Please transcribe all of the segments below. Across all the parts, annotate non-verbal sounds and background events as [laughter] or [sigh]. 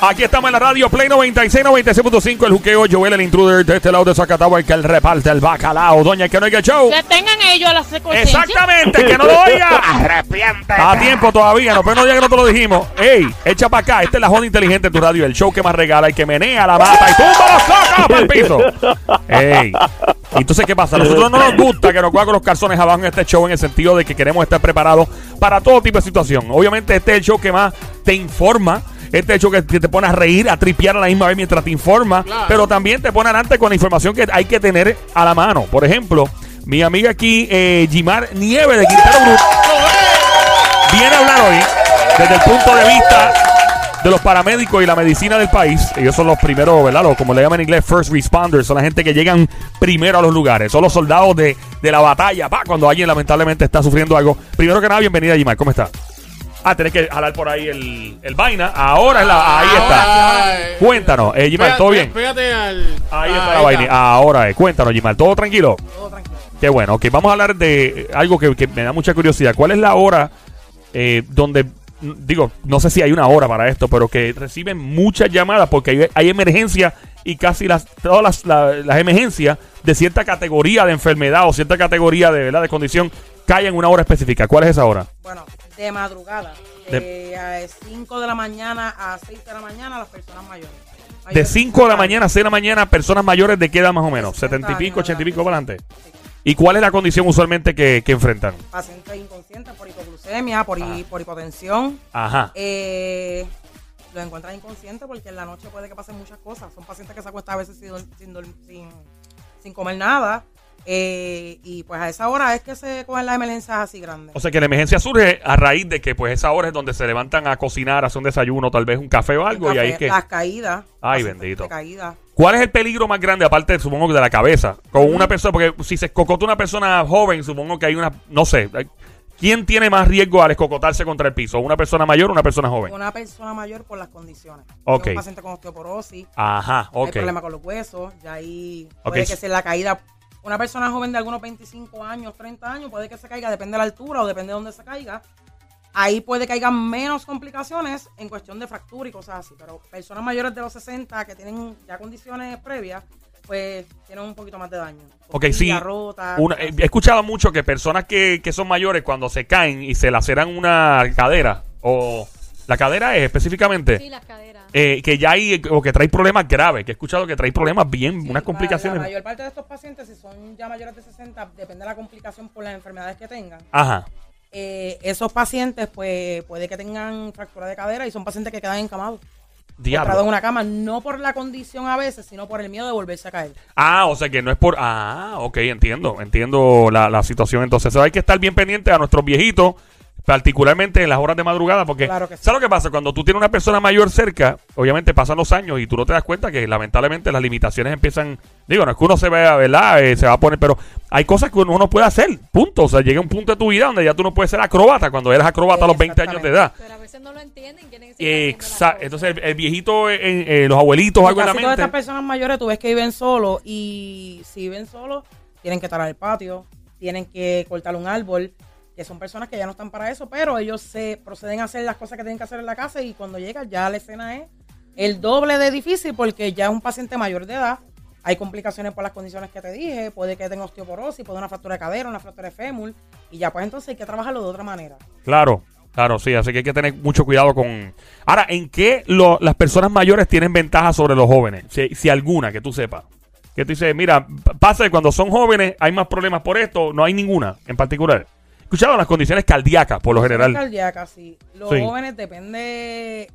Aquí estamos en la radio Play 96, 96.5. El juqueo, Joel, el intruder de este lado de Zacatau, el que el reparte el bacalao. Doña, que no hay que show. Que tengan ellos la secuencia. Exactamente, que no lo oiga. [laughs] Arrepiente. A tiempo todavía, no, pero no diga que no te lo dijimos. Ey, echa para acá. Esta es la joda inteligente en tu radio, el show que más regala y que menea la mata y tumba los socos para el piso. Ey. Entonces, ¿qué pasa? A nosotros no nos gusta que nos con los calzones abajo en este show en el sentido de que queremos estar preparados para todo tipo de situación. Obviamente, este es el show que más te informa. Este show que que te pone a reír, a tripear a la misma vez mientras te informa. Pero también te pone adelante con la información que hay que tener a la mano. Por ejemplo, mi amiga aquí, eh, Jimar Nieve de Quintero Group, viene a hablar hoy desde el punto de vista de los paramédicos y la medicina del país. Ellos son los primeros, ¿verdad? Los, como le llaman en inglés, first responders. Son la gente que llegan primero a los lugares. Son los soldados de, de la batalla. Pa, cuando alguien lamentablemente está sufriendo algo. Primero que nada, bienvenida, Jimar. ¿Cómo está? Ah, tenés que jalar por ahí el, el vaina. Ahora es la. Ahí está. Ay. Cuéntanos, eh, Jimar, ¿todo bien? Pégate al. Ahí está Ah, la vaina. Ahora es. Cuéntanos, Jimar. ¿Todo tranquilo? Todo tranquilo. Qué bueno. Ok, vamos a hablar de eh, algo que, que me da mucha curiosidad. ¿Cuál es la hora eh, donde, digo, no sé si hay una hora para esto, pero que reciben muchas llamadas porque hay, hay emergencia y casi las, todas las, la- las emergencias de cierta categoría de enfermedad o cierta categoría de, ¿verdad? de condición caen en una hora específica? ¿Cuál es esa hora? Bueno, de madrugada. De 5 de la mañana a 6 de la mañana las personas mayores. De Mayores 5 de la mañana a 6 de la mañana, personas mayores de qué edad más o menos? 70 y pico, 80 y pico para adelante. Sí. ¿Y cuál es la condición usualmente que, que enfrentan? Pacientes inconscientes por hipoglucemia, por, hi- por hipotensión. Ajá. Eh, los encuentran inconscientes porque en la noche puede que pasen muchas cosas. Son pacientes que se acuestan a veces sin, sin, sin comer nada. Eh, y pues a esa hora es que se cogen las emergencias así grandes. O sea que la emergencia surge a raíz de que pues esa hora es donde se levantan a cocinar, a hacer un desayuno, tal vez un café o algo, y ahí que... Las caídas. Ay, pacientes bendito. caídas. ¿Cuál es el peligro más grande, aparte, supongo, de la cabeza? Con una persona, porque si se escocota una persona joven, supongo que hay una, no sé, hay- ¿quién tiene más riesgo al escocotarse contra el piso? ¿Una persona mayor o una persona joven? Una persona mayor por las condiciones. Ok. Un paciente con osteoporosis, Ajá, hay ok. problema con los huesos, ya ahí puede que sea la caída. Una persona joven de algunos 25 años, 30 años, puede que se caiga, depende de la altura o depende de dónde se caiga. Ahí puede que haya menos complicaciones en cuestión de fractura y cosas así. Pero personas mayores de los 60 que tienen ya condiciones previas, pues tienen un poquito más de daño. Ok, sí. Rota, Una- cosas eh, he escuchado mucho que personas que, que son mayores cuando se caen y se laceran una cadera o la cadera es específicamente Sí, las caderas. Eh, que ya hay o que trae problemas graves, que he escuchado que trae problemas bien, Sí, unas complicaciones. La, mayor parte de estos pacientes, si son ya mayores de 60, depende de la complicación por las enfermedades que tengan. Ajá. eh, esos pacientes, pues, puede que tengan fractura de cadera y son pacientes que quedan encamados. Diablo. en una cama, no por la condición a veces, sino por el miedo de volverse a caer. Ah, o sea que no es por. Ah, ok, entiendo. Entiendo la, la situación. Entonces, hay que estar bien pendiente a nuestros viejitos, particularmente en las horas de madrugada, porque. Claro que sí. ¿Sabes lo que pasa? Cuando tú tienes una persona mayor cerca, obviamente pasan los años y tú no te das cuenta que lamentablemente las limitaciones empiezan. Digo, no es que uno se vea, ¿verdad? Eh, se va a poner, pero hay cosas que uno no puede hacer, punto. O sea, llega un punto de tu vida donde ya tú no puedes ser acróbata cuando eres acróbata a los 20 años de edad. Pero a veces no lo entienden. Quieren Exacto. Entonces, el, el viejito, eh, eh, los abuelitos, algo en la todas estas personas mayores tú ves que viven solos y si viven solos, tienen que talar el patio, tienen que cortar un árbol, que son personas que ya no están para eso, pero ellos se proceden a hacer las cosas que tienen que hacer en la casa y cuando llegan ya la escena es el doble de difícil porque ya es un paciente mayor de edad, hay complicaciones por las condiciones que te dije, puede que tenga osteoporosis, puede una fractura de cadera, una fractura de fémur y ya pues entonces hay que trabajarlo de otra manera. Claro, claro, sí, así que hay que tener mucho cuidado con... Ahora, ¿en qué las personas mayores tienen ventaja sobre los jóvenes? Si, si alguna, que tú sepas. Que tú dices, mira, pasa que cuando son jóvenes hay más problemas por esto, no hay ninguna en particular. Escuchado las condiciones cardíacas, por lo general. Cardíacas, sí. Los Sí. jóvenes depende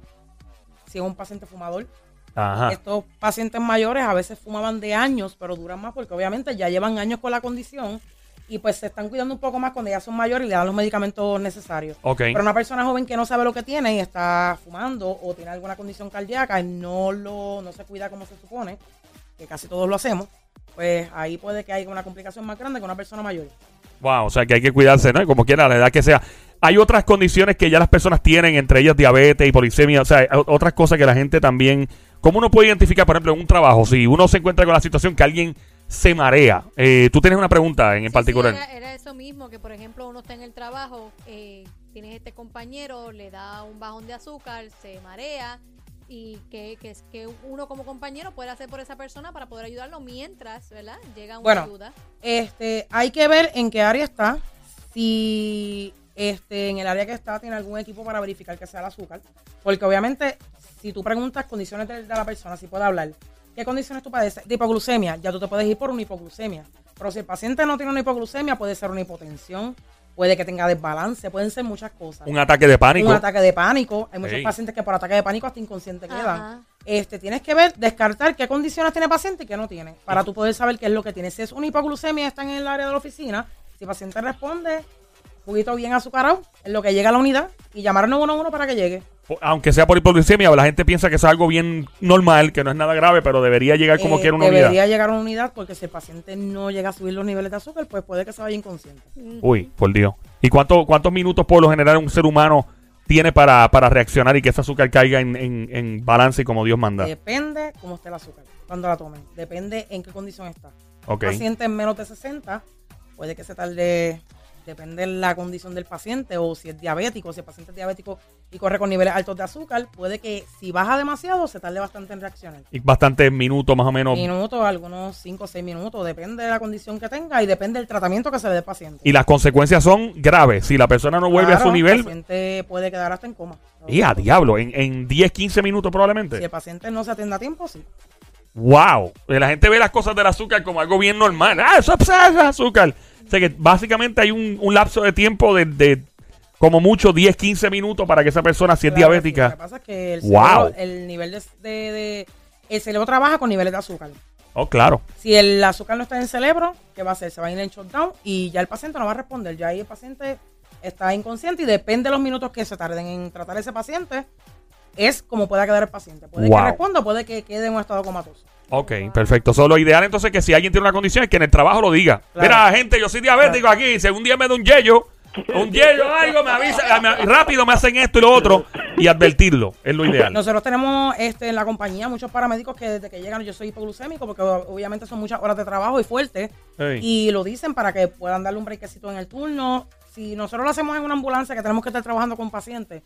si es un paciente fumador. Ajá. Estos pacientes mayores a veces fumaban de años, pero duran más porque obviamente ya llevan años con la condición y pues se están cuidando un poco más cuando ya son mayores y le dan los medicamentos necesarios. Ok. Pero una persona joven que no sabe lo que tiene y está fumando o tiene alguna condición cardíaca y no lo no se cuida como se supone, que casi todos lo hacemos, pues ahí puede que haya una complicación más grande que una persona mayor. Wow, o sea que hay que cuidarse, ¿no? Como quiera, la edad que sea. Hay otras condiciones que ya las personas tienen, entre ellas diabetes y polisemia, o sea, hay otras cosas que la gente también... ¿Cómo uno puede identificar, por ejemplo, en un trabajo, si uno se encuentra con la situación que alguien se marea? Eh, Tú tienes una pregunta en, Sí, sí, particular. era, era eso mismo, que por ejemplo uno está en el trabajo, eh, tienes este compañero, le da un bajón de azúcar, se marea y que, que, es- que uno como compañero puede hacer por esa persona para poder ayudarlo mientras, ¿verdad? Llega una Bueno. ayuda. Este, hay que ver en qué área está. Si este, en el área que está tiene algún equipo para verificar que sea el azúcar. Porque obviamente, si tú preguntas condiciones de, de la persona, si puede hablar, ¿qué condiciones tú padeces? De hipoglucemia, ya tú te puedes ir por una hipoglucemia. Pero si el paciente no tiene una hipoglucemia, puede ser una hipotensión, puede que tenga desbalance, pueden ser muchas cosas. Un ataque de pánico. Un ataque de pánico. Hay muchos Ey. pacientes que por ataque de pánico hasta inconsciente Ajá. quedan. Este, tienes que ver, descartar qué condiciones tiene el paciente y qué no tiene, para tú poder saber qué es lo que tiene. Si es una hipoglucemia, está en el área de la oficina. Si el paciente responde, juguito bien azucarado, en lo que llega a la unidad y llamar al 911 para que llegue. Aunque sea por hipoglucemia, la gente piensa que es algo bien normal, que no es nada grave, pero debería llegar como Eh, quiera una debería unidad. llegar a una unidad porque si el paciente no llega a subir los niveles de azúcar, pues puede que se vaya inconsciente. Uy, por Dios. ¿Y cuánto, cuántos minutos por lo general un ser humano tiene para, para reaccionar y que ese azúcar caiga en, en- en balance y como Dios manda? Depende cómo esté el azúcar, cuando la tomen. Depende en qué condición está. Ok. paciente en menos de 60, puede que se tarde, depende de la condición del paciente o si es diabético, si el paciente es diabético y corre con niveles altos de azúcar, puede que si baja demasiado se tarde bastante en reaccionar. Y bastantes minutos más o menos. Minutos, algunos 5 o 6 minutos, depende de la condición que tenga y depende del tratamiento que se le dé al paciente. Y las consecuencias son graves. Si la persona no vuelve a su nivel, El paciente puede quedar hasta en coma. y a diablo, en, en 10, 15 minutos probablemente. Si el paciente no se atiende a tiempo, sí. Wow. Eh, La gente ve las cosas del azúcar como algo bien normal. Ah, eso es azúcar. O sea que básicamente hay un, un lapso de tiempo de, de como mucho 10, 15 minutos para que esa persona, si es Claro sí. Lo que diabética. pasa es que el Wow. cerebro, el nivel de, de- de- el cerebro trabaja con niveles de azúcar. Oh, claro. Si el azúcar no está en el cerebro, ¿qué va a hacer? Se va a ir en shutdown y ya el paciente no va a responder. Ya ahí el paciente está inconsciente y depende de los minutos que se tarden en tratar a ese paciente, es como pueda quedar el paciente. Puede Wow. que responda o puede que quede en un estado comatoso. Ok, perfecto. Solo lo ideal entonces que si alguien tiene una condición es que en el trabajo lo diga. Claro. Mira, gente, yo soy diabético aquí. Si algún día me da un yello, un yello algo, me avisa, me- rápido me hacen esto y lo otro y advertirlo. Es lo ideal. Nosotros tenemos este, en la compañía muchos paramédicos que desde que llegan, yo soy hipoglucémico porque obviamente son muchas horas de trabajo y fuerte. Y lo dicen para que puedan darle un brequecito en el turno. Si nosotros lo hacemos en una ambulancia que tenemos que estar trabajando con pacientes,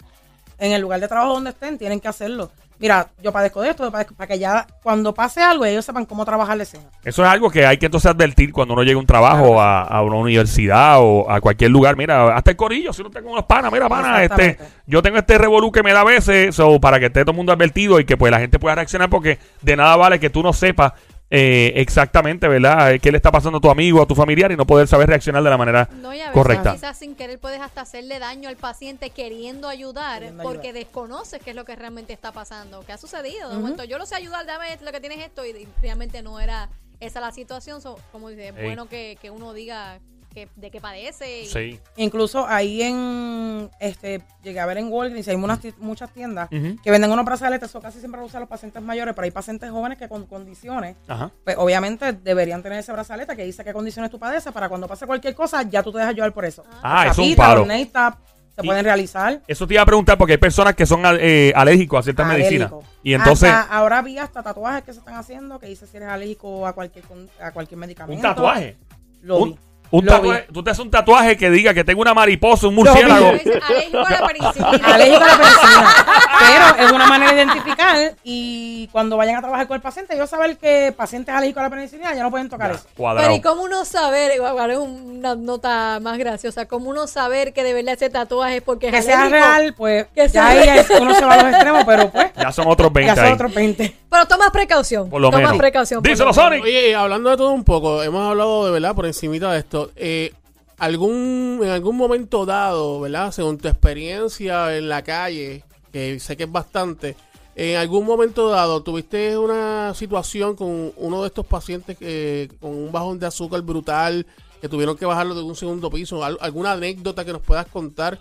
en el lugar de trabajo donde estén, tienen que hacerlo. Mira, yo padezco de esto, yo padezco- para que ya cuando pase algo ellos sepan cómo trabajar la escena. Eso es algo que hay que entonces advertir cuando uno llega a un trabajo, a, a una universidad o a cualquier lugar. Mira, hasta el corillo, si uno está con unos panas, mira, pana, este, yo tengo este revolú que me da a veces, so, para que esté todo el mundo advertido y que pues la gente pueda reaccionar porque de nada vale que tú no sepas eh, exactamente, ¿verdad? Eh, ¿Qué le está pasando a tu amigo, a tu familiar y no poder saber reaccionar de la manera No, y a veces correcta? quizás sin querer puedes hasta hacerle daño al paciente queriendo ayudar Queriendo porque ayudar. desconoces qué es lo que realmente está pasando. ¿Qué ha sucedido? De momento, yo lo sé ayudar, dame esto, lo que tienes esto y, y realmente no era esa la situación. So, como dice, es bueno que, que uno diga que, de qué padece. y- Sí. Incluso ahí en, este, llegué a ver en Walgreens, hay unas ti- muchas tiendas que venden unos brazaletes, eso casi siempre lo usan los pacientes mayores, pero hay pacientes jóvenes que con condiciones, Ajá. pues obviamente deberían tener ese brazalete que dice qué condiciones tú padeces para cuando pase cualquier cosa, ya tú te dejas llevar por eso. Ah, eso es un tap, se pueden realizar. Eso te iba a preguntar porque hay personas que son eh, alérgicos a ciertas medicinas. Y entonces, Hasta ahora vi hasta tatuajes que se están haciendo que dice si eres alérgico a cualquier con- a cualquier un medicamento. tatuaje. Lo Un, vi. Un tatuaje. Tú te haces un tatuaje que diga que tengo una mariposa, un murciélago. Alérgico a la penicilina. [laughs] alérgico a la penicilina. [laughs] Pero es una manera de identificar y cuando vayan a trabajar con el paciente, ellos saben que pacientes alérgicos a la penicilina ya no pueden tocar eso. Cuadrado. Pero ¿y cómo uno saber? Igual es una nota más graciosa. ¿Cómo uno saber que de verdad ese tatuaje es porque es Que sea real, pues Que ya sea ahí real. uno se va a los extremos, pero pues Ya son otros 20 ya son ahí. otros 20. Pero tomas precaución. Por lo tomas menos. precaución. por Díselo, lo menos. Sonic. Oye, hablando de todo un poco, hemos hablado de verdad por encimita de esto. Eh, algún en algún momento dado, ¿verdad? Según tu experiencia en la calle, que sé que es bastante, en algún momento dado tuviste una situación con uno de estos pacientes que con un bajón de azúcar brutal, que tuvieron que bajarlo de un segundo piso, Al- alguna anécdota que nos puedas contar,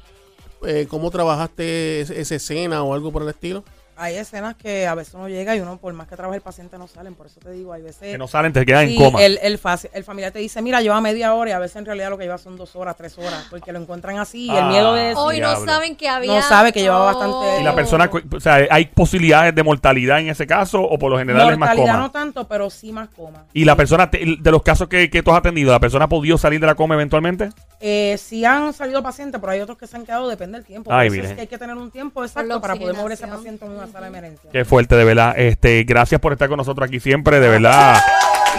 eh, cómo trabajaste esa escena o algo por el estilo. Hay escenas que a veces uno llega y uno, por más que trabaje el paciente, no salen. Por eso te digo, hay veces. Que no salen, te quedan en coma. El, el, el familiar te dice, mira, lleva media hora y a veces en realidad lo que lleva son dos horas, tres horas, porque lo encuentran así y el Ah. miedo de eso. Hoy no saben que había. No sabe que llevaba bastante- Y la persona, o sea, hay posibilidades de mortalidad en ese caso o por lo general es más Mortalidad coma. no tanto, pero sí más coma. Y la persona, te- de los casos que, que tú has atendido, ¿la persona ha podido salir de la coma eventualmente? Eh, si han salido pacientes, pero hay otros que se han quedado, depende del tiempo. Ay, Por eso es Virgen. que hay que tener un tiempo exacto para poder mover ese paciente en una sala de emergencia. Qué fuerte, de verdad. Este, gracias por estar con nosotros aquí siempre, de verdad.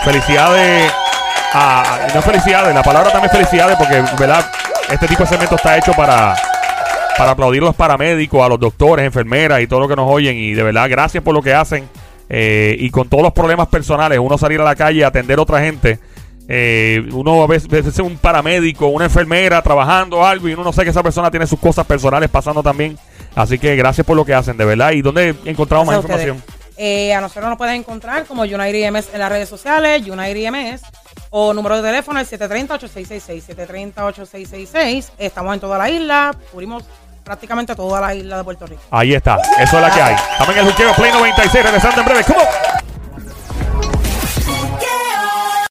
Felicidades. A, no felicidades, la palabra también felicidades porque, verdad, este tipo de segmento está hecho para, para aplaudir a los paramédicos, a los doctores, enfermeras y todo lo que nos oyen. Y de verdad, gracias por lo que hacen. Eh, y con todos los problemas personales, uno salir a la calle a atender a otra gente. Eh, uno a veces, es un paramédico, una enfermera trabajando algo y uno no sabe que esa persona tiene sus cosas personales pasando también. Así que gracias por lo que hacen, de verdad. ¿Y dónde encontramos más a información? Eh, a nosotros nos pueden encontrar como United IMS en las redes sociales, United IMS, o número de teléfono el 730-8666, 730-8666. Estamos en toda la isla, cubrimos prácticamente toda la isla de Puerto Rico. Ahí está, eso es la que hay. Estamos en el juqueo Play 96, regresando en breve. ¿Cómo?